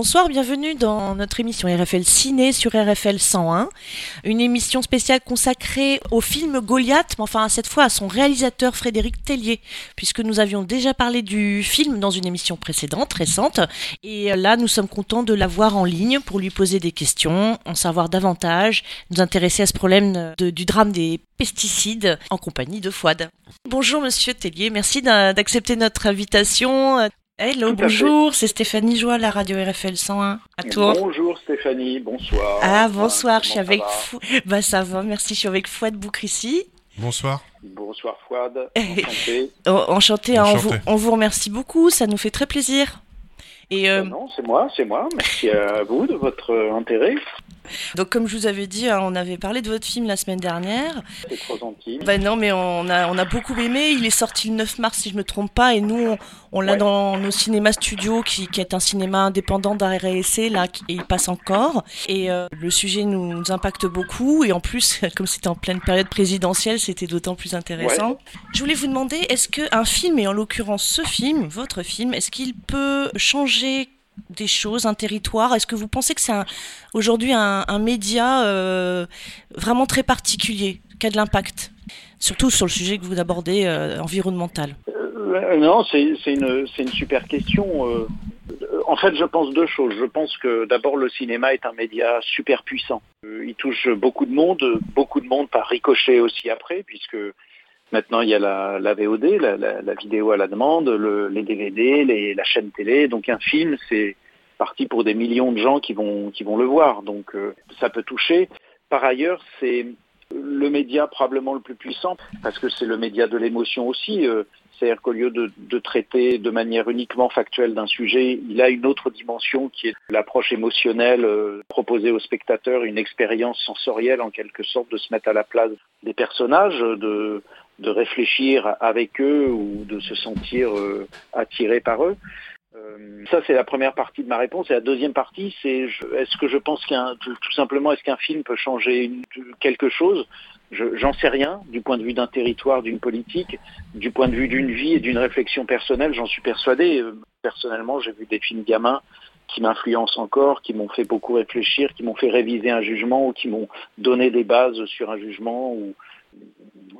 Bonsoir, bienvenue dans notre émission RFL Ciné sur RFL 101, une émission spéciale consacrée au film Goliath, mais enfin cette fois à son réalisateur Frédéric Tellier, puisque nous avions déjà parlé du film dans une émission précédente, récente, et là nous sommes contents de l'avoir en ligne pour lui poser des questions, en savoir davantage, nous intéresser à ce problème du drame des pesticides en compagnie de Fouad. Bonjour Monsieur Tellier, merci d'accepter notre invitation. Hello, bonjour, c'est Stéphanie Joie, la radio RFL 101 à Tours. Bonjour Stéphanie, bonsoir. Ah bonsoir, je suis avec Fouad. Bah ça va, merci, je suis avec Fouad Boukrissi. Bonsoir. Bonsoir Fouad, enchanté. Oh, enchanté, hein, on, vous, on, vous, remercie beaucoup, ça nous fait très plaisir. Et euh... Non, c'est moi, c'est moi. Merci à vous de votre intérêt. Donc, comme je vous avais dit, hein, on avait parlé de votre film la semaine dernière. C'est trop gentil. Ben non, mais on a, on a beaucoup aimé. Il est sorti le 9 mars, si je ne me trompe pas, et nous, on, l'a dans nos cinémas studios, qui, qui, est un cinéma indépendant essai, là, et il passe encore. Et euh, le sujet nous, impacte beaucoup, et en plus, comme c'était en pleine période présidentielle, c'était d'autant plus intéressant. Je voulais vous demander, est-ce qu'un film, et en l'occurrence ce film, votre film, est-ce qu'il peut changer des choses, un territoire? Est-ce que vous pensez que c'est aujourd'hui un, média euh, vraiment très particulier, qui a de l'impact? Surtout sur le sujet que vous abordez, euh, environnemental. Euh, non, c'est une, une, super question. en fait, je pense deux choses. Je pense que d'abord, le cinéma est un média super puissant. il touche beaucoup de monde, beaucoup de monde par ricochet aussi après, puisque Maintenant, il y a la, VOD, la, vidéo à la demande, le, les DVD, les, la chaîne télé. Donc un film, c'est parti pour des millions de gens qui vont, qui vont le voir. Donc euh, ça peut toucher. Par ailleurs, c'est le média probablement le plus puissant, parce que c'est le média de l'émotion aussi. Euh, C'est-à-dire qu'au lieu de, traiter de manière uniquement factuelle d'un sujet, il a une autre dimension qui est l'approche émotionnelle, euh, proposer aux spectateurs une expérience sensorielle en quelque sorte, de se mettre à la place des personnages, de réfléchir avec eux ou de se sentir euh, attiré par eux. Euh, ça, c'est la première partie de ma réponse. Et la deuxième partie, c'est est-ce que je pense qu'un tout simplement est-ce qu'un film peut changer quelque chose? J'en sais rien du point de vue d'un territoire, d'une politique, du point de vue d'une vie et d'une réflexion personnelle. J'en suis persuadé. Euh, personnellement, j'ai vu des films gamins qui m'influencent encore, qui m'ont fait beaucoup réfléchir, qui m'ont fait réviser un jugement ou qui m'ont donné des bases sur un jugement ou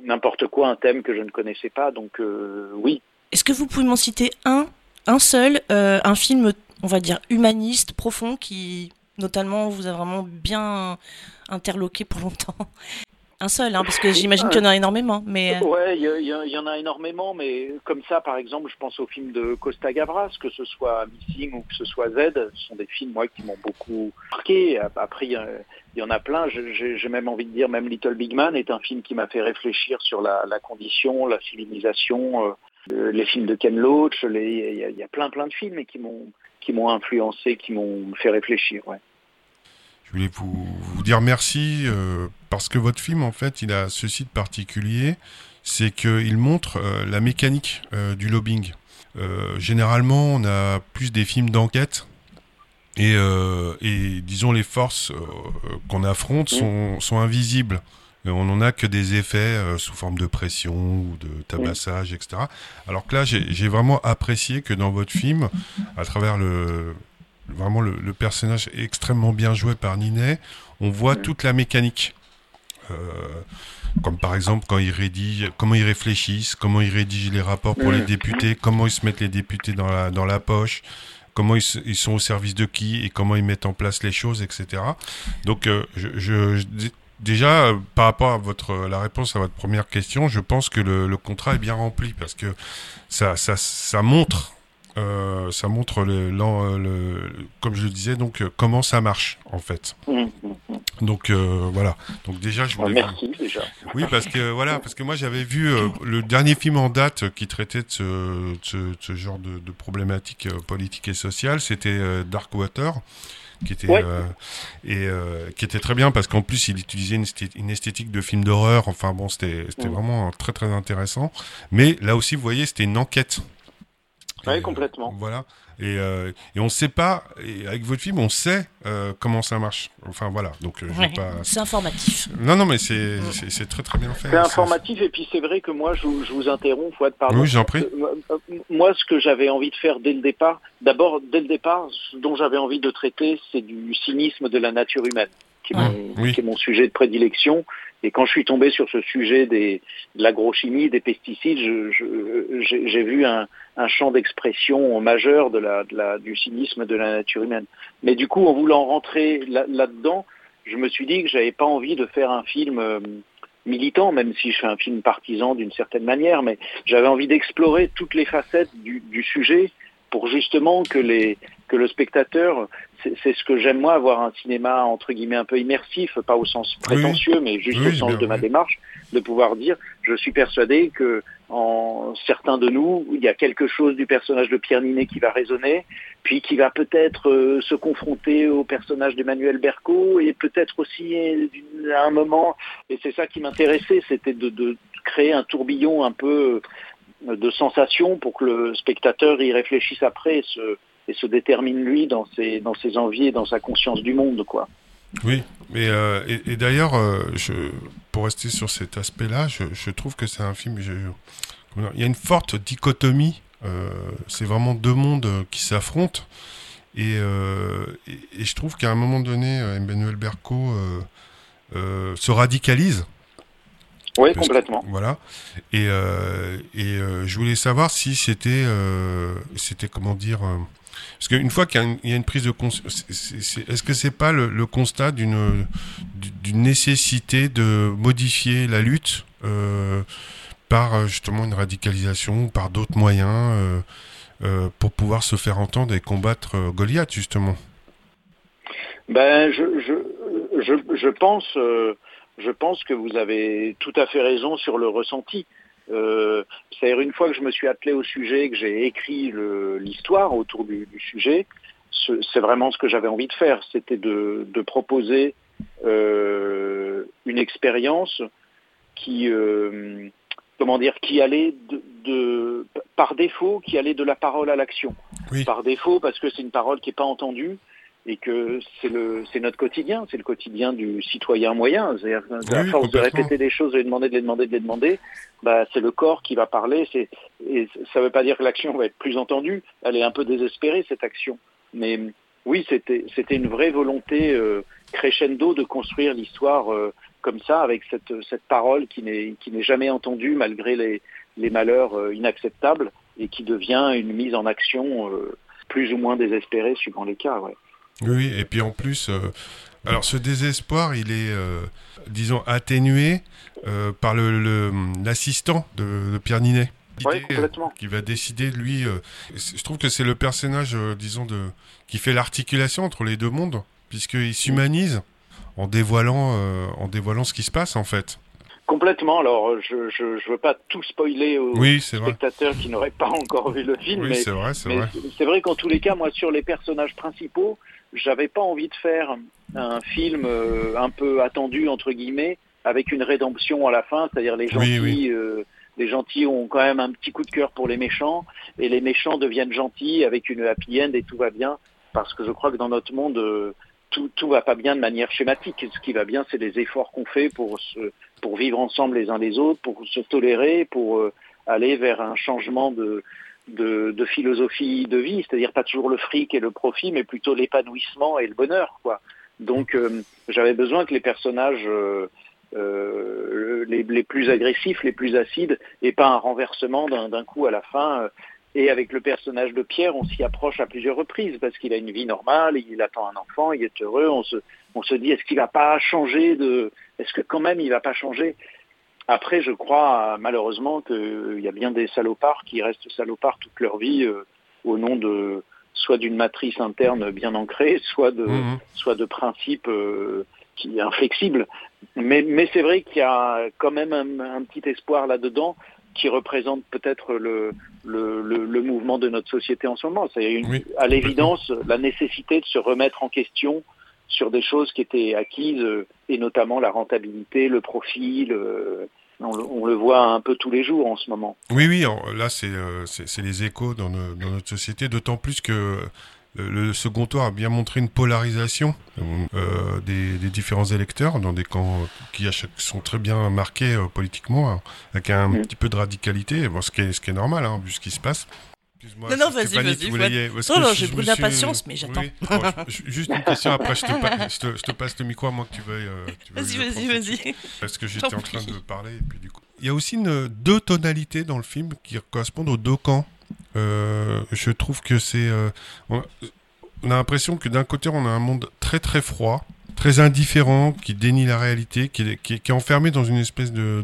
n'importe quoi, un thème que je ne connaissais pas. Donc euh, oui. Est-ce que vous pouvez m'en citer un, un seul, euh, un film, on va dire humaniste, profond, qui notamment vous a vraiment bien interloqué pour longtemps? Un seul, hein, parce que j'imagine qu'il y en a énormément. Mais... Euh, ouais, il y, y, en a énormément, mais comme ça, par exemple, je pense au film de Costa Gavras, que ce soit Missing ou que ce soit Z, ce sont des films, moi, qui m'ont beaucoup marqué. Après, il y, en a plein. J'ai même envie de dire, même Little Big Man est un film qui m'a fait réfléchir sur la, la condition, la civilisation, euh, les films de Ken Loach. Il y, y, a plein, plein de films qui m'ont qui m'ont influencé, qui m'ont fait réfléchir. Ouais. Je voulais vous, vous dire merci euh, parce que votre film, en fait, il a ceci de particulier, c'est qu'il montre euh, la mécanique euh, du lobbying. généralement, on a plus des films d'enquête. Et, et, disons, les forces qu'on affronte sont, sont invisibles. On n'en a que des effets sous forme de pression ou de tabassage, etc. Alors que là, j'ai vraiment apprécié que dans votre film, à travers le, vraiment le, le, personnage extrêmement bien joué par Ninet. On voit toute la mécanique. Euh, comme par exemple quand ils rédigent, comment ils réfléchissent, comment ils rédigent les rapports pour les députés, comment ils se mettent les députés dans la, dans la poche, comment ils, ils sont au service de qui et comment ils mettent en place les choses, etc. Donc euh, je, je, déjà euh, par rapport à votre la réponse à votre première question, je pense que le, le contrat est bien rempli parce que ça, ça, ça montre euh, ça montre, le, le, comme je le disais, donc euh, comment ça marche en fait. Mmh, mmh, mmh. Donc euh, voilà. Donc déjà, je voulais. Merci déjà. Oui, parce que voilà, parce que moi j'avais vu le dernier film en date qui traitait de ce, ce, genre de, de problématiques politiques et sociales, c'était Dark Water qui était et qui était très bien parce qu'en plus il utilisait une, une esthétique de film d'horreur. Enfin bon, c'était c'était vraiment très très intéressant. Mais là aussi, vous voyez, c'était une enquête Oui, complètement. Voilà. Et, euh, et on ne sait pas, et avec votre film, on sait euh, comment ça marche. Enfin voilà. Donc, euh, Ouais, pas... C'est informatif. Non, non, mais c'est c'est- c'est très très bien fait. C'est informatif et puis c'est vrai que moi je, vous- je vous interromps, Fouad, pardon. Oui, j'en prie. Euh, euh, Moi, ce que j'avais envie de faire dès le départ, d'abord, dès le départ, ce dont j'avais envie de traiter, c'est du cynisme de la nature humaine, qui est, Ah, mon, oui. qui est mon sujet de prédilection. Et quand je suis tombé sur ce sujet des, de l'agrochimie, des pesticides, j'ai vu un, un champ d'expression majeur de la, de la, du cynisme de la nature humaine. Mais du coup, en voulant rentrer là- là-dedans, je me suis dit que j'avais pas envie de faire un film euh, militant, même si je fais un film partisan d'une certaine manière, mais j'avais envie d'explorer toutes les facettes du, du sujet pour justement que les que le spectateur, c'est ce que j'aime moi, avoir un cinéma entre guillemets un peu immersif, pas au sens oui. prétentieux, mais juste Oui, au sens de ma démarche, de pouvoir dire, je suis persuadé que en certains de nous, il y a quelque chose du personnage de Pierre Ninet qui va résonner, puis qui va peut-être euh, se confronter au personnage d'Emmanuel Berco, et peut-être aussi euh, à un moment, et c'est ça qui m'intéressait, c'était de, de créer un tourbillon un peu euh, de sensations pour que le spectateur y réfléchisse après et se, et se détermine lui dans ses, dans ses envies et dans sa conscience du monde, quoi. Oui, mais euh, et, et d'ailleurs, euh, pour rester sur cet aspect-là, je, je trouve que c'est un film. je- il y a une forte dichotomie. euh, c'est vraiment deux mondes euh, qui s'affrontent. Et, et, et je trouve qu'à un moment donné, Emmanuel Berco se radicalise. Oui, que- complètement. voilà. Et, et je voulais savoir si c'était, c'était comment dire, parce qu'une fois qu'il y a une, prise de conscience, est-ce que c'est pas le, constat d'une nécessité de modifier la lutte euh, par euh, justement une radicalisation par d'autres moyens euh, pour pouvoir se faire entendre et combattre Goliath justement? Ben, je, je, je, je pense, je pense que vous avez tout à fait raison sur le ressenti. Euh, C'est-à-dire une fois que je me suis attelé au sujet, que j'ai écrit l'histoire autour du, du sujet, ce- c'est vraiment ce que j'avais envie de faire. C'était de, de proposer euh, une expérience qui, euh, comment dire, qui allait de, de- par défaut, qui allait de la parole à l'action. Oui. Par défaut, parce que c'est une parole qui n'est pas entendue et que c'est le c'est notre quotidien, c'est le quotidien du citoyen moyen. C'est-à-dire à Oui, force de répéter des choses, de les demander, de les demander, de les demander, bah c'est le corps qui va parler. C'est et ça ne veut pas dire que l'action va être plus entendue. Elle est un peu désespérée cette action, mais oui, c'était c'était une vraie volonté euh, crescendo de construire l'histoire euh, comme ça, avec cette cette parole qui n'est qui n'est jamais entendue malgré les les malheurs euh, inacceptables et qui devient une mise en action euh, plus ou moins désespérée suivant les cas. Ouais. Oui, et puis en plus, euh, alors ce désespoir, il est, euh, disons, atténué euh, par le- le- l'assistant de, de Pierre Ninet. Oui, complètement. Qui va décider, lui. je trouve que c'est le personnage, disons, de, qui fait l'articulation entre les deux mondes, puisqu'il s'humanise en dévoilant, en dévoilant ce qui se passe, en fait. Complètement. Alors, je ne veux pas tout spoiler aux Oui, c'est vrai. spectateurs qui n'auraient pas encore vu le film, Oui, mais c'est vrai, c'est vrai. c'est vrai qu'en tous les cas, moi, sur les personnages principaux, j'avais pas envie de faire un film euh, un peu attendu entre guillemets, avec une rédemption à la fin, c'est-à-dire les gentils, oui. euh, les gentils ont quand même un petit coup de cœur pour les méchants, et les méchants deviennent gentils avec une happy end et tout va bien, parce que je crois que dans notre monde, euh, tout, tout va pas bien de manière schématique. Ce qui va bien, c'est les efforts qu'on fait pour se, pour vivre ensemble les uns les autres, pour se tolérer, pour euh, aller vers un changement de de, philosophie de vie, c'est-à-dire pas toujours le fric et le profit, mais plutôt l'épanouissement et le bonheur, quoi. Donc euh, j'avais besoin que les personnages euh, euh, les, plus agressifs, les plus acides, et pas un renversement d'un coup à la fin. Et avec le personnage de Pierre, on s'y approche à plusieurs reprises parce qu'il a une vie normale, il attend un enfant, il est heureux. On se, on se dit est-ce qu'il va pas changer de, est-ce que quand même il va pas changer Après, je crois malheureusement qu'il y a bien des salopards qui restent salopards toute leur vie euh, au nom de soit d'une matrice interne bien ancrée, soit de, Mhm. soit de principes euh, qui inflexibles. Mais, mais c'est vrai qu'il y a quand même un, un petit espoir là-dedans qui représente peut-être le, le, le, le mouvement de notre société en ce moment. C'est Oui, à l'évidence la nécessité de se remettre en question sur des choses qui étaient acquises, euh, et notamment la rentabilité, le profit, le- On le, voit un peu tous les jours en ce moment. Oui, oui, là c'est c'est les échos dans, dans notre société, d'autant plus que le second tour a bien montré une polarisation euh, des, différents électeurs dans des camps qui sont très bien marqués euh, politiquement, hein, avec un mm. petit peu de radicalité, bon, ce, qui est, ce qui est normal hein, vu ce qui se passe. Non, non, vas-y, vas-y. Non, non, j'ai pris de la patience, mais j'attends. juste une question, après je te, je, te, passe le micro à moi que tu veuilles. Euh, vas-y, vas-y, vas-y. Parce que j'étais en train de parler, et puis du coup. Il y a aussi une, deux tonalités dans le film qui correspondent aux deux camps. Euh, je trouve que c'est. Euh, on, a l'impression que d'un côté, on a un monde très très froid, très indifférent, qui dénie la réalité, qui est, enfermé dans une espèce de,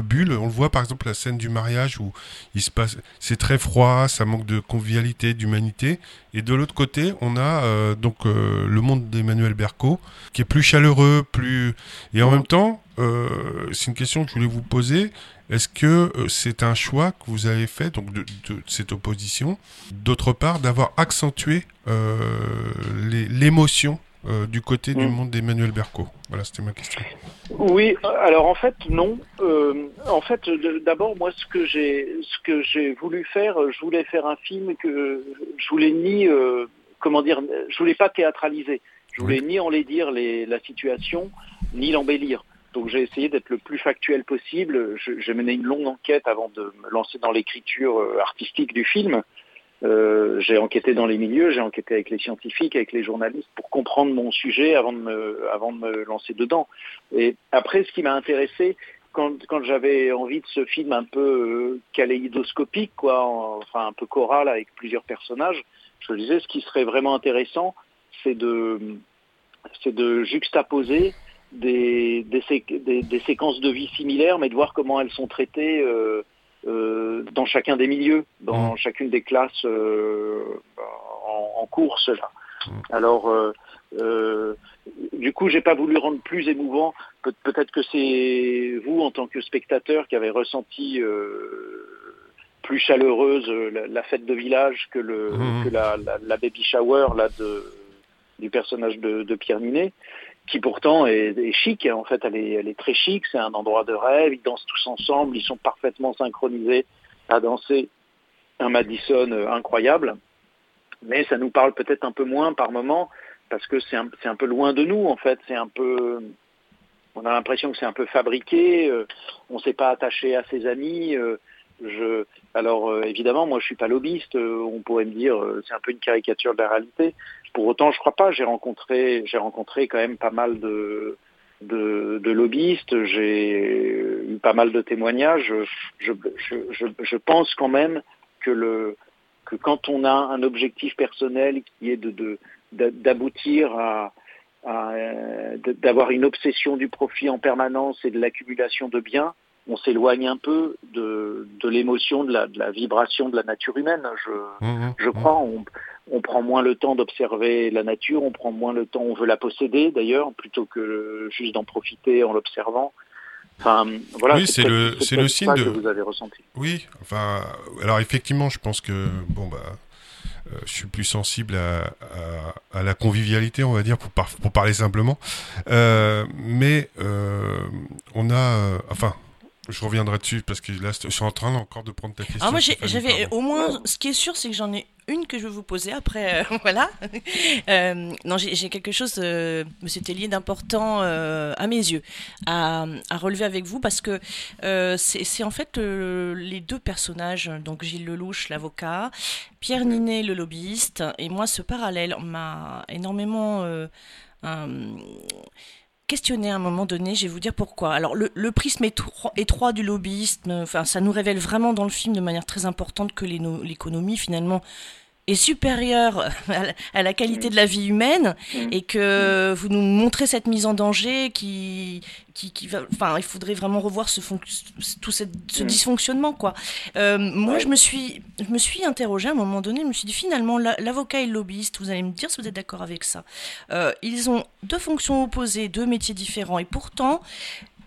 bulle. On le voit par exemple la scène du mariage où il se passe, c'est très froid, ça manque de convivialité, d'humanité. Et de l'autre côté, on a euh, donc le monde d'Emmanuel Berco, qui est plus chaleureux, plus et en même temps, c'est une question que je voulais vous poser. Est-ce que euh, c'est un choix que vous avez fait donc de, cette opposition? D'autre part, d'avoir accentué euh, l'émotion euh, du côté du mm. monde d'Emmanuel Berco Voilà, c'était ma question. Oui, alors en fait, non. en fait, d'abord, moi, ce que j'ai, ce que j'ai voulu faire, je voulais faire un film que je voulais ni, comment dire, je voulais pas théâtraliser. Je voulais ni enlaidir les, la situation, ni l'embellir. Donc j'ai essayé d'être le plus factuel possible. J'ai mené une longue enquête avant de me lancer dans l'écriture euh, artistique du film. Euh, j'ai enquêté dans les milieux, j'ai enquêté avec les scientifiques, avec les journalistes pour comprendre mon sujet avant de me, avant de me lancer dedans. Et après, ce qui m'a intéressé, quand, quand j'avais envie de ce film un peu euh, kaléidoscopique, quoi, enfin un peu choral avec plusieurs personnages, je me disais ce qui serait vraiment intéressant, c'est de, c'est de juxtaposer des, des, séquences de vie similaires, mais de voir comment elles sont traitées euh, euh, dans chacun des milieux, dans mmh. chacune des classes euh, en, course. Là. Mmh. Alors, du coup, j'ai pas voulu rendre plus émouvant. peut-être que c'est vous, en tant que spectateur, qui avez ressenti plus chaleureuse la, fête de village que, le, mmh. que la, la, baby shower là de, du personnage de, de Pierre Ninet qui pourtant est, chic. En fait, elle est, très chic. C'est un endroit de rêve. Ils dansent tous ensemble. Ils sont parfaitement synchronisés à danser un Madison euh, incroyable. Mais ça nous parle peut-être un peu moins par moment parce que c'est un, peu loin de nous. En fait, c'est un peu, on a l'impression que c'est un peu fabriqué. Euh, on s'est pas attaché à ses amis. Euh, alors évidemment, moi je suis pas lobbyiste. on pourrait me dire c'est un peu une caricature de la réalité. Pour autant, je crois pas. J'ai rencontré, j'ai rencontré quand même pas mal de, de, lobbyistes. J'ai eu pas mal de témoignages. Je, je, je, pense quand même que le que quand on a un objectif personnel qui est de d'aboutir à, à d'avoir une obsession du profit en permanence et de l'accumulation de biens, on s'éloigne un peu de, de l'émotion, de la, de la, vibration de la nature humaine. Je, mmh, mmh, je mmh. crois, on, on, prend moins le temps d'observer la nature, on prend moins le temps, on veut la posséder d'ailleurs, plutôt que juste d'en profiter en l'observant. Enfin, voilà, oui, c'est le, c'est le signe de. Que vous avez ressenti. Oui, enfin, alors effectivement, je pense que bon bah. Euh, je suis plus sensible à, à, à, la convivialité, on va dire, pour, pour parler simplement. Euh, mais euh, on a, enfin, je reviendrai dessus parce que là, je suis en train encore de prendre ta question. Ah, moi, j'avais au moins, ce qui est sûr, c'est que j'en ai une que je vais vous poser après. Euh, voilà. Euh, non, j'ai quelque chose, euh, Monsieur Tellier, d'important à mes yeux à, à, relever avec vous parce que c'est en fait les deux personnages, donc Gilles Lelouch, l'avocat, Pierre Ninet, le lobbyiste, et moi, ce parallèle m'a énormément questionner à un moment donné, je vais vous dire pourquoi. Alors le, prisme étroit, du lobbyisme, enfin ça nous révèle vraiment dans le film de manière très importante que l'économie finalement est supérieure à la qualité de la vie humaine et que vous nous montrez cette mise en danger qui, qui, qui va, enfin, il faudrait vraiment revoir ce tout ce dysfonctionnement, quoi. Euh, moi, je me suis, je me suis interrogée à un moment donné, je me suis dit finalement, l'avocat et le lobbyiste, vous allez me dire si vous êtes d'accord avec ça. Euh, ils ont deux fonctions opposées, deux métiers différents, et pourtant,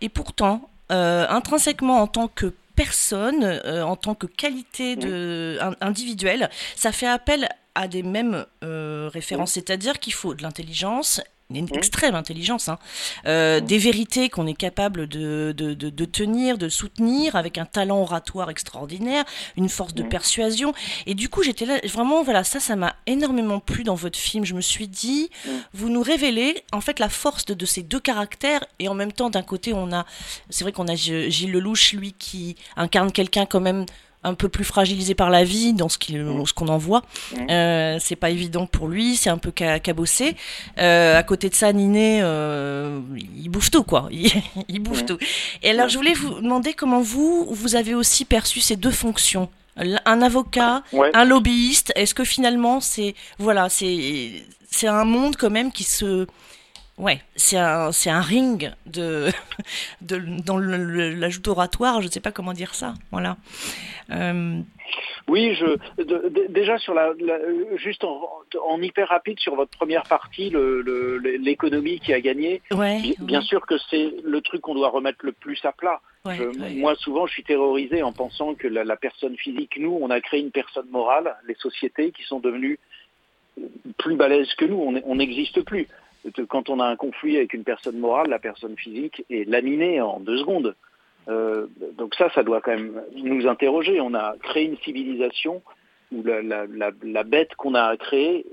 et pourtant, euh, intrinsèquement en tant que personne euh, en tant que qualité de, individuelle, ça fait appel à des mêmes euh, références, c'est-à-dire qu'il faut de l'intelligence une extrême intelligence, hein. euh, des vérités qu'on est capable de, de, de, de, tenir, de soutenir, avec un talent oratoire extraordinaire, une force de persuasion. Et du coup, j'étais là, vraiment, voilà, ça, ça m'a énormément plu dans votre film. Je me suis dit, vous nous révélez en fait la force de, de ces deux caractères, et en même temps, d'un côté, on a, c'est vrai qu'on a Gilles Lelouch, lui, qui incarne quelqu'un quand même un peu plus fragilisé par la vie dans ce qu'on en voit. Euh, c'est pas évident pour lui c'est un peu cabossé. Euh, à côté de ça Niné euh, il bouffe tout quoi. Il, il bouffe tout. Et alors je voulais vous demander comment vous vous avez aussi perçu ces deux fonctions. Un avocat un lobbyiste. Est-ce que finalement c'est voilà c'est c'est un monde quand même qui se Ouais, c'est un, c'est un ring de, de dans l'ajout oratoire, je ne sais pas comment dire ça. Voilà. Euh... Oui, je, de, déjà sur la, la juste en, en, hyper rapide sur votre première partie, l'économie le, qui a gagné. Ouais, bien, bien sûr que c'est le truc qu'on doit remettre le plus à plat. Ouais, je, ouais. Moi, souvent, je suis terrorisé en pensant que la, la personne physique, nous, on a créé une personne morale, les sociétés qui sont devenues plus balèzes que nous. On n'existe plus quand on a un conflit avec une personne morale, la personne physique est laminée en deux secondes. Euh, donc ça, ça doit quand même nous interroger. On a créé une civilisation où la, la, la, la bête qu'on a créée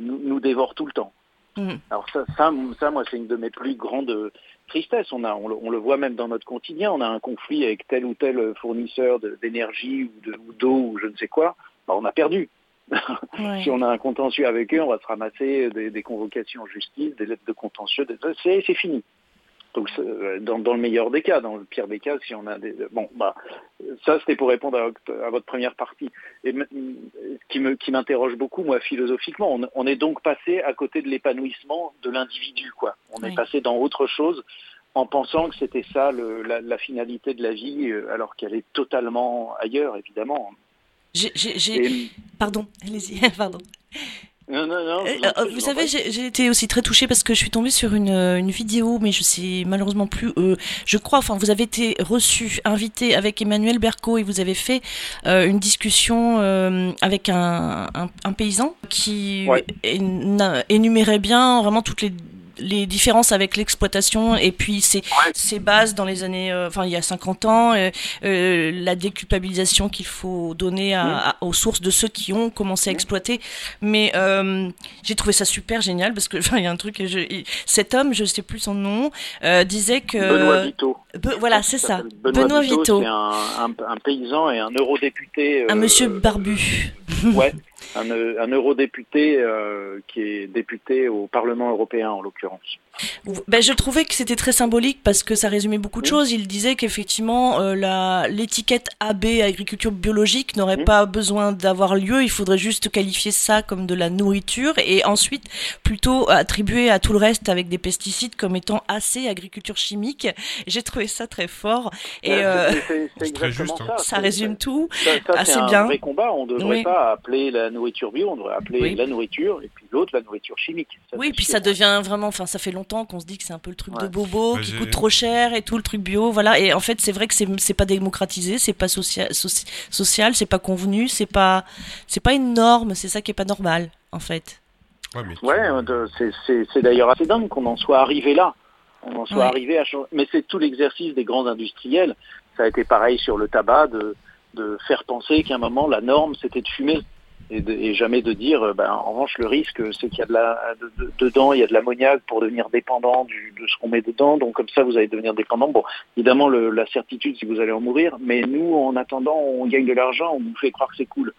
nous, nous, dévore tout le temps. Mmh. Alors ça, ça, ça moi, c'est une de mes plus grandes tristesses. On, a, on le, on, le, voit même dans notre quotidien. On a un conflit avec tel ou tel fournisseur d'énergie ou d'eau ou je ne sais quoi. Ben, on a perdu. Ouais. si on a un contentieux avec eux, on va se ramasser des, des convocations en justice, des lettres de contentieux, c'est fini. Donc dans, dans, le meilleur des cas, dans le pire des cas, si on a des bon bah ça c'était pour répondre à, à, votre première partie. Et qui me qui m'interroge beaucoup moi philosophiquement, on, on, est donc passé à côté de l'épanouissement de l'individu quoi. On oui. est passé dans autre chose en pensant que c'était ça le, la, la, finalité de la vie, alors qu'elle est totalement ailleurs évidemment. J'ai, pardon, allez-y, pardon. Non, non, non, euh, vous savez, j'ai été aussi très touchée parce que je suis tombée sur une, une vidéo, mais je sais malheureusement plus. Euh, je crois, enfin, vous avez été reçu, invité avec Emmanuel Berco et vous avez fait euh, une discussion euh, avec un, un, un, paysan qui ouais. énumérait bien vraiment toutes les les différences avec l'exploitation et puis ces, ouais. bases dans les années, euh, enfin il y a 50 ans, euh, euh, la déculpabilisation qu'il faut donner à, Mmh. à, aux sources de ceux qui ont commencé à exploiter. Mais j'ai trouvé ça super génial parce que il y a un truc, je, cet homme, je sais plus son nom, disait que Benoît Vito. Be, voilà, c'est ça. Benoît, Benoît Vito. Vito. C'est un, un, un, paysan et un eurodéputé. Un monsieur barbu. ouais. Un, un, eurodéputé euh, qui est député au Parlement européen en l'occurrence. Ben, je trouvais que c'était très symbolique parce que ça résumait beaucoup de mmh. choses. Il disait qu'effectivement euh, la l'étiquette AB agriculture biologique n'aurait mmh. pas besoin d'avoir lieu. Il faudrait juste qualifier ça comme de la nourriture et ensuite plutôt attribuer à tout le reste avec des pesticides comme étant assez agriculture chimique. J'ai trouvé ça très fort et euh, c'est exactement ça. Ça résume tout ça, ça, assez un bien. vrai combat. On ne devrait oui. pas appeler la nourriture bio, on devrait appeler oui. la nourriture et puis l'autre la nourriture chimique. Ça oui, puis ça devient vraiment, enfin ça fait longtemps qu'on se dit que c'est un peu le truc ouais. de bobo, qui coûte trop cher et tout le truc bio, voilà. Et en fait, c'est vrai que c'est pas démocratisé, c'est pas social, soci, social, c'est pas convenu, c'est pas, c'est pas une norme, c'est ça qui est pas normal, en fait. Ouais, tu... ouais c'est d'ailleurs assez dingue qu'on en soit arrivé là. On en soit ouais. arrivé à changer. Mais c'est tout l'exercice des grands industriels. Ça a été pareil sur le tabac, de, de faire penser qu'à un moment, la norme, c'était de fumer. Et, de, et, jamais de dire, ben, en revanche, le risque, c'est qu'il y a de la, de, de, dedans, il y a de l'ammoniac pour devenir dépendant du, de ce qu'on met dedans. Donc, comme ça, vous allez devenir dépendant. Bon, évidemment, le, la certitude, si vous allez en mourir. Mais nous, en attendant, on gagne de l'argent, on nous fait croire que c'est cool.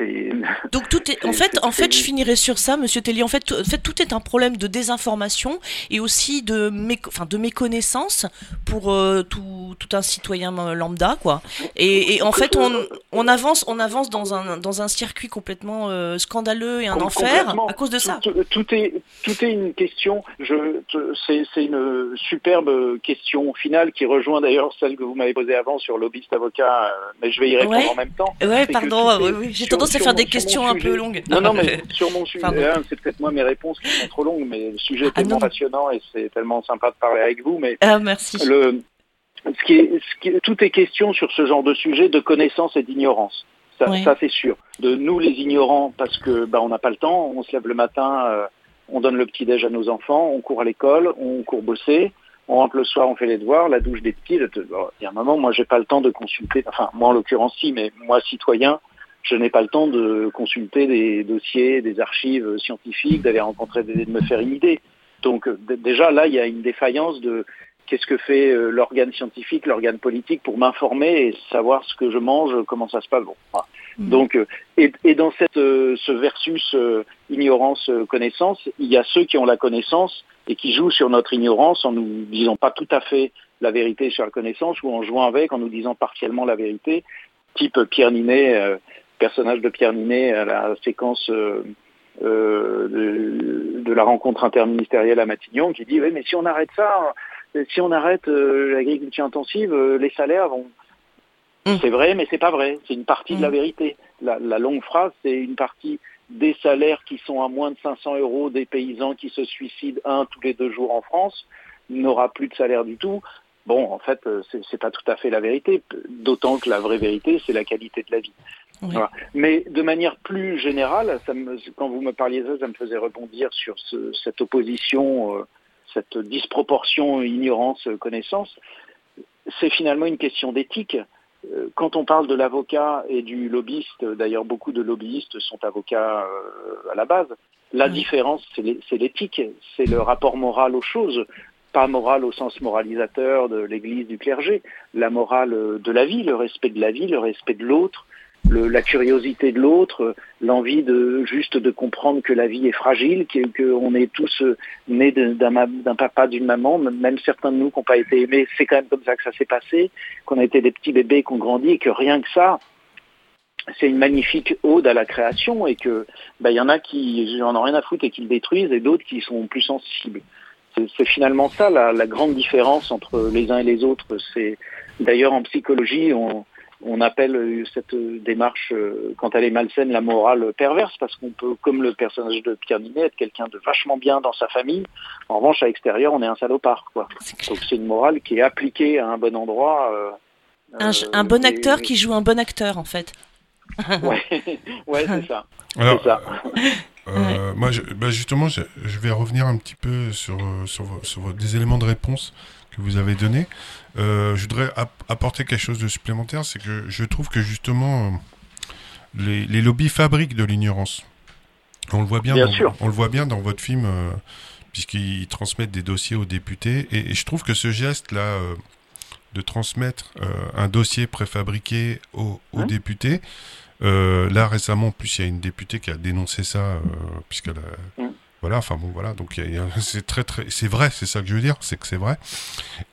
Donc tout est, en fait, en fait, je finirai sur ça, Monsieur Tellier. En fait, tout, en fait, tout est un problème de désinformation et aussi de, méco, enfin, de méconnaissance pour euh, tout, tout, un citoyen lambda, quoi. Et, et en fait, on, on, avance, on avance dans un, dans un circuit complètement euh, scandaleux et un enfer à cause de ça. Tout, est, tout est une question. Je, c'est une superbe question finale qui rejoint d'ailleurs celle que vous m'avez posée avant sur lobbyiste avocat, euh, mais je vais y répondre ouais. en même temps. Ouais, pardon. Oui, oui. J'ai tendance à faire des questions un peu longues. Non, non, mais sur mon sujet, hein, c'est peut-être moi mes réponses qui sont trop longues, mais le sujet est ah, tellement non. passionnant et c'est tellement sympa de parler avec vous. Mais ah, merci. Le, ce qui est, ce qui tout est question sur ce genre de sujet de connaissance et d'ignorance. Ça, oui. ça c'est sûr. De nous les ignorants, parce que bah, on n'a pas le temps, on se lève le matin. Euh, on donne le petit déj à nos enfants, on court à l'école, on court bosser, on rentre le soir, on fait les devoirs, la douche des petits. Il y a un moment, moi, j'ai pas le temps de consulter. Enfin, moi en l'occurrence, si, mais moi, citoyen, je n'ai pas le temps de consulter des dossiers, des archives scientifiques, d'aller rencontrer, de me faire une idée. Donc déjà là, il y a une défaillance de qu'est-ce que fait euh, l'organe scientifique, l'organe politique pour m'informer et savoir ce que je mange, comment ça se passe. Bon, mm. Donc, euh, et, et, dans cette, euh, ce versus ignorance-connaissance, il y a ceux qui ont la connaissance et qui jouent sur notre ignorance en nous disant pas tout à fait la vérité sur la connaissance ou en jouant avec, en nous disant partiellement la vérité, type Pierre Ninet, personnage de Pierre Ninet à la séquence de, de, la rencontre interministérielle à Matignon, qui dit oui mais si on arrête ça, si on arrête euh, l'agriculture intensive, euh, les salaires vont. Mm. C'est vrai, mais c'est pas vrai. C'est une partie de la mm. vérité. La, longue phrase, c'est une partie des salaires qui sont à moins de 500 euros des paysans qui se suicident un tous les deux jours en France n'aura plus de salaire du tout. Bon, en fait, euh, c'est pas tout à fait la vérité. D'autant que la vraie vérité, c'est la qualité de la vie. Mais de manière plus générale, ça me, quand vous me parliez de ça, ça me faisait rebondir sur ce, cette opposition cette disproportion ignorance-connaissance, c'est finalement une question d'éthique. Euh, quand on parle de l'avocat et du lobbyiste, d'ailleurs beaucoup de lobbyistes sont avocats euh, à la base, la différence c'est l'éthique, c'est le rapport moral aux choses, pas moral au sens moralisateur de l'Église, du clergé, la morale de la vie, le respect de la vie, le respect de l'autre, la curiosité de l'autre, l'envie de juste de comprendre que la vie est fragile, qu'on est tous euh, nés d'un papa, d'une maman, même certains de nous qui n'ont pas été aimés, c'est quand même comme ça que ça s'est passé, qu'on a été des petits bébés qu'on grandit et que rien que ça, c'est une magnifique ode à la création et que bah, il y en a qui n'en ont rien à foutre et qui le détruisent et d'autres qui sont plus sensibles. C'est finalement ça la, la, grande différence entre les uns et les autres. C'est d'ailleurs en psychologie, on, on appelle euh, cette démarche, euh, quand elle est malsaine, la morale perverse, parce qu'on peut, comme le personnage de Pierre Ninet, être quelqu'un de vachement bien dans sa famille. En revanche, à l'extérieur, on est un salopard. Quoi. Donc c'est une morale qui est appliquée à un bon endroit. Euh, un, bon acteur qui joue un bon acteur, en fait. ouais, ouais c'est ça. moi, bah, justement, je, vais revenir un petit peu sur, sur, sur des éléments de réponse que vous avez donné. Euh, je voudrais apporter quelque chose de supplémentaire, c'est que je trouve que justement euh, les, lobbies fabriquent de l'ignorance. On le voit bien, dans, on le voit bien dans votre film, euh, puisqu'ils transmettent des dossiers aux députés. Et, je trouve que ce geste-là, de transmettre un dossier préfabriqué aux, aux hein députés, là récemment, en plus, il y a une députée qui a dénoncé ça, puisqu'elle a, hein voilà, enfin bon, voilà, donc c'est très très, c'est vrai, c'est ça que je veux dire, c'est que c'est vrai.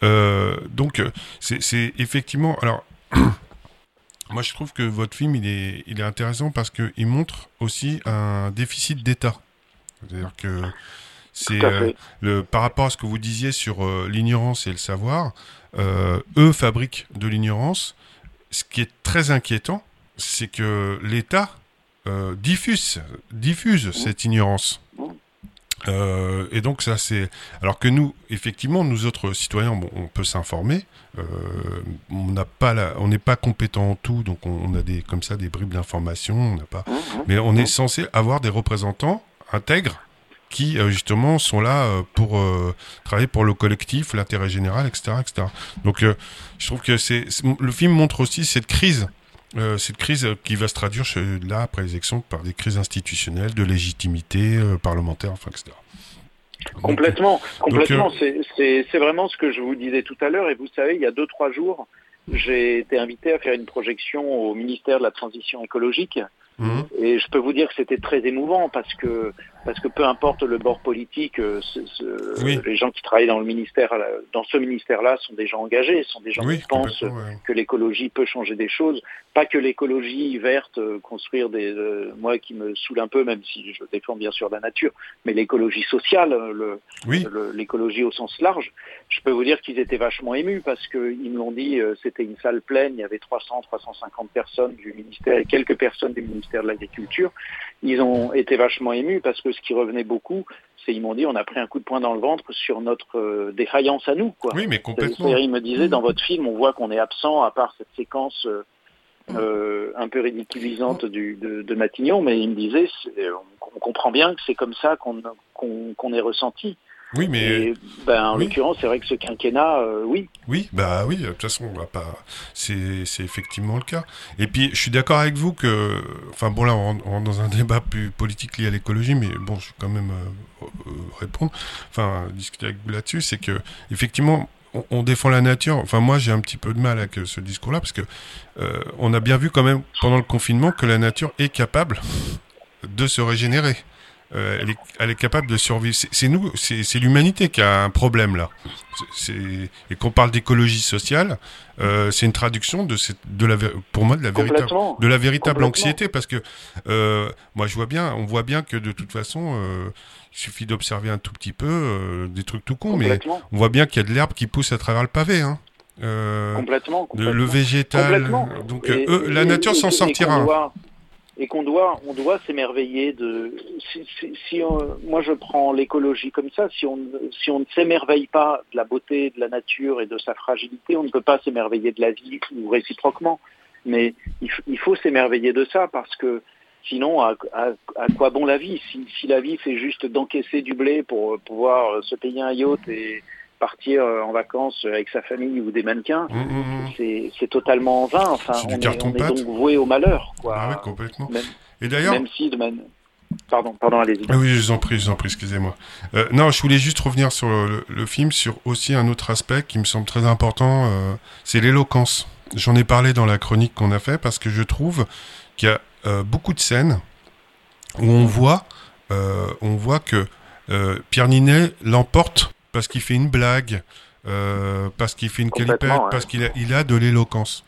Euh, donc c'est effectivement, alors moi je trouve que votre film il est, il est intéressant parce que il montre aussi un déficit d'État, c'est-à-dire que c'est euh, le par rapport à ce que vous disiez sur euh, l'ignorance et le savoir, eux fabriquent de l'ignorance. Ce qui est très inquiétant, c'est que l'État diffuse diffuse mmh. cette ignorance. Euh, et donc ça c'est alors que nous effectivement nous autres citoyens bon, on peut s'informer euh, on n'a pas la... on n'est pas compétent en tout donc on, a des comme ça des bribes d'information on n'a pas mmh, mmh. mais on est censé avoir des représentants intègres qui euh, justement sont là euh, pour euh, travailler pour le collectif l'intérêt général etc etc donc je trouve que c'est le film montre aussi cette crise euh, cette crise qui va se traduire là, après les élections, par des crises institutionnelles, de légitimité euh, parlementaire, enfin, etc. complètement, complètement. Euh, c'est vraiment ce que je vous disais tout à l'heure. Et vous savez, il y a deux, trois jours, j'ai été invité à faire une projection au ministère de la Transition écologique. Mmh. Et je peux vous dire que c'était très émouvant parce que parce que peu importe le bord politique, euh, les gens qui travaillent dans le ministère, dans ce ministère-là, sont des gens engagés, sont des gens qui pensent que l'écologie peut changer des choses. Pas que l'écologie verte, euh, construire des, euh, moi qui me saoule un peu, même si je défends bien sûr la nature, mais l'écologie sociale, l'écologie au sens large. Je peux vous dire qu'ils étaient vachement émus parce qu'ils me l'ont dit, c'était une salle pleine, il y avait 300, 350 personnes du ministère et quelques personnes du ministère de l'Agriculture. Ils ont été vachement émus parce que ce qui revenait beaucoup, c'est ils m'ont dit on a pris un coup de poing dans le ventre sur notre euh, défaillance à nous. Quoi. Oui, mais complètement. Ils me disaient dans votre film, on voit qu'on est absent à part cette séquence euh, euh, un peu ridiculisante du, de, Matignon, mais il me disait on, comprend bien que c'est comme ça qu'on ait ressenties. Oui, mais Et, ben, en oui. l'occurrence, c'est vrai que ce quinquennat, euh, oui, Oui, bah oui, de toute façon, on va pas. C'est, c'est effectivement le cas. Et puis, je suis d'accord avec vous que. Enfin, bon, là, on rentre- dans un débat plus politique lié à l'écologie, mais bon, je vais quand même euh, euh, répondre. Enfin, discuter avec vous là-dessus, c'est que, effectivement, on, on défend la nature. Enfin, moi, j'ai un petit peu de mal avec euh, ce discours-là, parce que euh, on a bien vu quand même pendant le confinement que la nature est capable de se régénérer. Euh, elle, est, elle est capable de survivre. C'est nous, c'est l'humanité qui a un problème là. C'est- c'est- et qu'on parle d'écologie sociale, euh, c'est une traduction de, cette, de la, pour moi, de la véritable, de la véritable anxiété, parce que euh, moi, je vois bien, on voit bien que de toute façon, euh, il suffit d'observer un tout petit peu euh, des trucs tout cons, mais on voit bien qu'il y a de l'herbe qui pousse à travers le pavé. Hein. Euh, complètement, le, complètement. le végétal. Complètement. Donc Et- euh, la nature s'en sortira. Et qu'on doit, on doit s'émerveiller de. Moi, je prends l'écologie comme ça. Si on, si on ne s'émerveille pas de la beauté de la nature et de sa fragilité, on ne peut pas s'émerveiller de la vie ou réciproquement. Mais il, faut s'émerveiller de ça parce que sinon, à, quoi bon la vie? Si, si la vie c'est juste d'encaisser du blé pour pouvoir se payer un yacht et partir euh, en vacances avec sa famille ou des mannequins, Hum, hum, hum. c'est totalement vain. Enfin, C'est du on est, carton on est donc voué au malheur, quoi. Ah oui, complètement. même, Et d'ailleurs, même si de man- Pardon, pardon, allez-y. Ah oui, je vous en prie, je vous en prie, excusez-moi. Euh, non, je voulais juste revenir sur le, le film, sur aussi un autre aspect qui me semble très important, euh, c'est l'éloquence. J'en ai parlé dans la chronique qu'on a fait parce que je trouve qu'il y a euh, beaucoup de scènes où on voit, euh, on voit que euh, Pierre Ninet l'emporte parce qu'il fait une blague, euh, parce qu'il fait une calipette, ouais. parce qu'il a, il a de l'éloquence.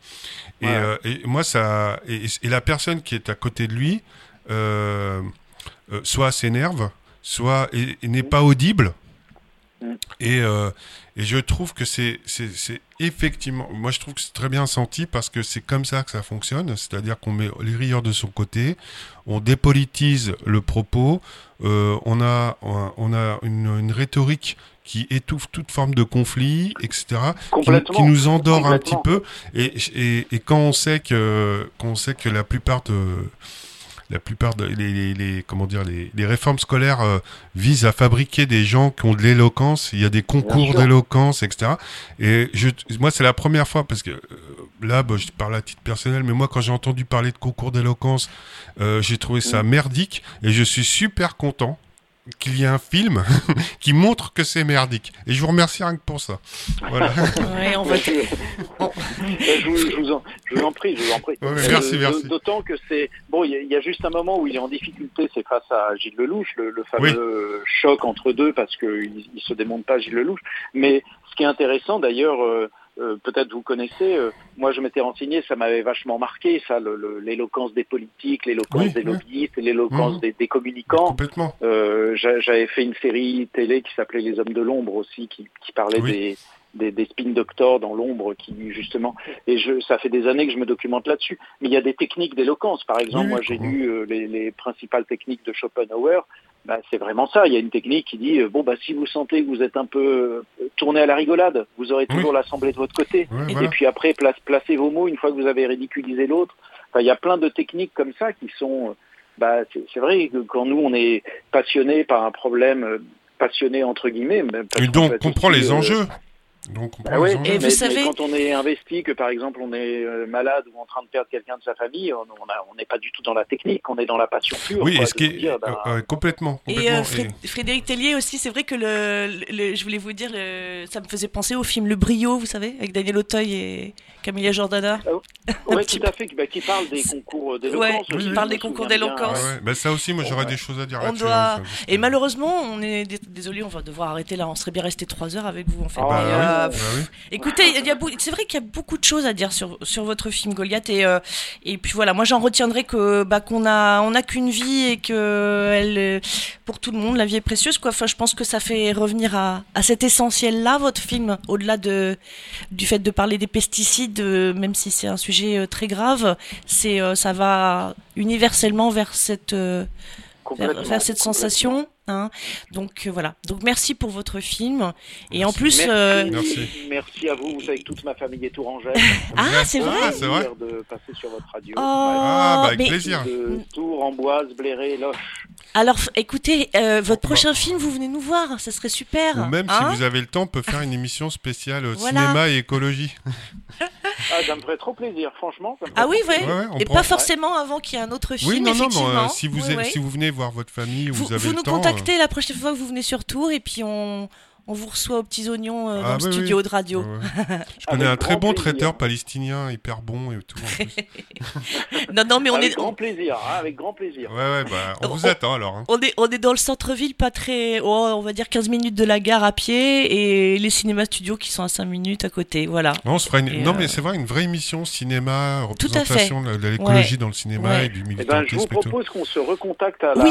Et, euh, et moi, ça, et, et la personne qui est à côté de lui, euh, soit s'énerve, soit n'est pas audible. Mm. Et, euh, et je trouve que c'est effectivement, moi je trouve que c'est très bien senti parce que c'est comme ça que ça fonctionne, c'est-à-dire qu'on met les rieurs de son côté, on dépolitise le propos, euh, on a, on a une, une rhétorique qui étouffe toute forme de conflit, etc., qui, qui nous endort un petit peu. Et, et, et quand on sait que, quand on sait que la plupart de la plupart de les, comment dire les, les réformes scolaires euh, visent à fabriquer des gens qui ont de l'éloquence. Il y a des concours d'éloquence, etc. Et je, moi, c'est la première fois parce que euh, là, bah, je parle à titre personnel, mais moi, quand j'ai entendu parler de concours d'éloquence, euh, j'ai trouvé ça Mm. merdique et je suis super content qu'il y ait un film qui montre que c'est merdique. Et je vous remercie rien que pour ça. Voilà. Ouais, on va. je, on- je vous, je vous en, je vous en prie, je vous en prie. Ouais, mais Euh, merci, merci. D'autant que c'est bon, il y, a- il y a juste un moment où il est en difficulté, c'est face à Gilles Lelouch, le, le fameux choc entre deux parce qu'il il se démonte pas Gilles Lelouch. Mais ce qui est intéressant d'ailleurs. euh, euh, peut-être vous connaissez, euh, moi je m'étais renseigné, ça m'avait vachement marqué, ça, l'éloquence des politiques, l'éloquence Oui, des oui. lobbyistes, l'éloquence Mhm. des, des communicants. Complètement. Euh, j'a- J'avais fait une série télé qui s'appelait Les Hommes de l'ombre aussi, qui, qui parlait Oui. des, des, des spin doctors dans l'ombre, qui justement. Et je, ça fait des années que je me documente là-dessus. Mais il y a des techniques d'éloquence. Par exemple, Oui, moi j'ai lu euh, les, les principales techniques de Schopenhauer. Bah, c'est vraiment ça. Il y a une technique qui dit euh, bon bah si vous sentez que vous êtes un peu euh, tourné à la rigolade, vous aurez Oui. toujours l'assemblée de votre côté. Et voilà. puis après, place, placez vos mots une fois que vous avez ridiculisé l'autre. Enfin, il y a plein de techniques comme ça qui sont. euh, Bah, c'est vrai que quand nous on est passionné par un problème, passionné entre guillemets. parce Et donc, on comprend les enjeux. Donc, on bah enjeux. Et vous mais, savez- mais quand on est investi, que par exemple on est euh, malade ou en train de perdre quelqu'un de sa famille, on on a- on n'est pas du tout dans la technique, on est dans la passion pure. Oui, quoi, ce qui est dire, bah, euh, euh, complètement, Et complètement. euh, Fré- Frédéric Tellier aussi, c'est vrai que le, le- je voulais vous dire, le- ça me faisait penser au film Le Brio, vous savez, avec Daniel Auteuil et Camilla Jordana. ouais, petit tout à fait, bah, qui parle des concours d'éloquence. Ouais, qui parle des concours d'éloquence. Ouais, ouais. Bah, ça aussi, moi j'aurais Ouais. des choses à dire On là-dessus. doit- hein, ça, Et malheureusement, on est dé- désolé, on va devoir arrêter là. On serait bien resté trois heures avec vous en fait. Ah, Bah, Mais, oui, euh, bah oui. Écoutez, il y a beau- c'est vrai qu'il y a beaucoup de choses à dire sur, sur votre film Goliath et euh, et puis voilà, moi j'en retiendrai que bah qu'on a on a qu'une vie et que elle pour tout le monde la vie est précieuse quoi. Enfin, je pense que ça fait revenir à, à cet essentiel là votre film au-delà de du fait de parler des pesticides euh, même si c'est un sujet euh, très grave, c'est euh, ça va universellement vers cette euh, vers, cette sensation. Hein. Donc euh, voilà. Donc merci pour votre film. Et en plus, Merci, euh, Merci. merci à vous, vous savez que toute ma famille est tourangelle. ah c'est vrai. Ah, c'est vrai. de passer sur votre radio. Oh, Ah, bah, avec mais- plaisir. De Tours, Amboise, Bléré, Loche. Alors, écoutez, euh, votre prochain film, vous venez nous voir, ça serait super. Ou même hein si vous avez le temps, on peut faire une émission spéciale euh, Voilà. cinéma et écologie. Ah, ça me ferait trop plaisir, franchement. ça me Ah oui, ouais. Ouais, ouais, Et prend- pas forcément avant qu'il y ait un autre film, Oui, non, non, mais, effectivement. euh, si, vous si vous venez voir votre famille ou Vous, vous avez vous le nous temps. euh, contactez la prochaine fois que vous venez sur Tour et puis on, on vous reçoit aux petits oignons euh, dans Ah, le oui, studio oui. de radio. euh, ouais. Je connais Avec un très bon plaisir. traiteur palestinien, hyper bon et tout. en plus. Non, non, mais on avec est, grand plaisir, hein, avec grand plaisir. Ouais, ouais, bah, on On- vous attend alors. hein. on est, on est dans le centre-ville, pas très. oh, on va dire 15 minutes de la gare à pied et les cinémas studios qui sont à 5 minutes à côté. Voilà. Non, on se fera une... Et, non euh, mais c'est vrai, une vraie émission cinéma, Tout à fait. représentation de l'écologie dans le cinéma Ouais. et du Eh ben, je militantisme vous propose qu'on se recontacte à la, Oui.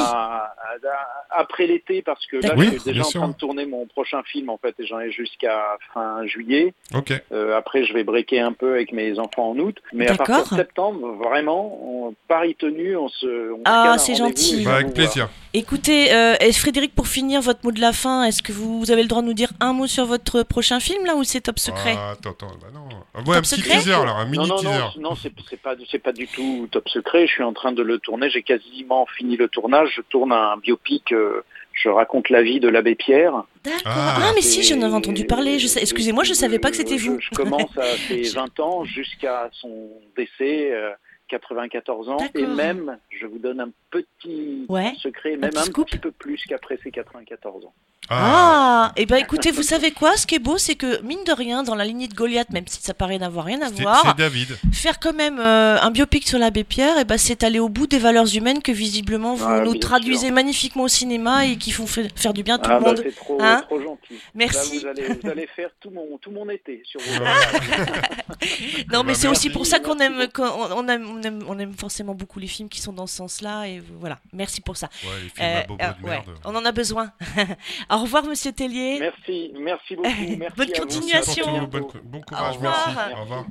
Après l'été parce que là, je suis déjà en sûr. train de tourner mon prochain film en fait et j'en ai jusqu'à fin juillet. Ok. Euh, après, je vais breaker un peu avec mes enfants en août, mais à partir D'accord. de septembre, vraiment, on, pari tenu, on se. On Ah, c'est gentil. Bah, avec voir. Écoutez, euh, et Frédéric, pour finir votre mot de la fin, est-ce que vous avez le droit de nous dire un mot sur votre prochain film là ou c'est top secret Ah, attends, attends, bah non. Ah, ouais, un petit secret teaser alors, un mini non, non, teaser. non, non, c'est c'est pas, c'est pas du tout top secret. Je suis en train de le tourner. J'ai quasiment fini le tournage. Je tourne un biopic. euh, je raconte la vie de l'abbé Pierre. D'accord. Ah. Ah, mais si, j'en avais entendu parler. Je sais- Excusez-moi, je savais pas que c'était vous. Je, commence à ses 20 ans jusqu'à son décès, euh, 94 ans, et même, je vous donne un petit Ouais, secret, même petit un petit peu plus qu'après ses 94 ans. Ah, et ben écoutez, vous savez quoi Ce qui est beau, c'est que mine de rien, dans la lignée de Goliath, même si ça paraît n'avoir rien à voir, David. faire quand même euh, un biopic sur l'abbé Pierre, et ben c'est aller au bout des valeurs humaines que visiblement vous Ah, nous traduisez sûr. magnifiquement au cinéma et qui font fa- faire du bien à tout Ah, le bah, monde. c'est trop, Hein trop gentil. Merci. Là, vous allez, vous allez faire tout mon, tout mon été sur vos. Non, mais Bah, c'est aussi pour ça qu'on aime, qu'on- on aime, on aime, on aime forcément beaucoup les films qui sont dans ce sens-là, et voilà. Merci pour ça. Ouais, les films Euh, à bobo euh, de ouais, merde. on en a besoin. au revoir, Monsieur Tellier. Merci, merci beaucoup. Merci Bonne à continuation. Bon, bon courage, revoir. merci. Au revoir.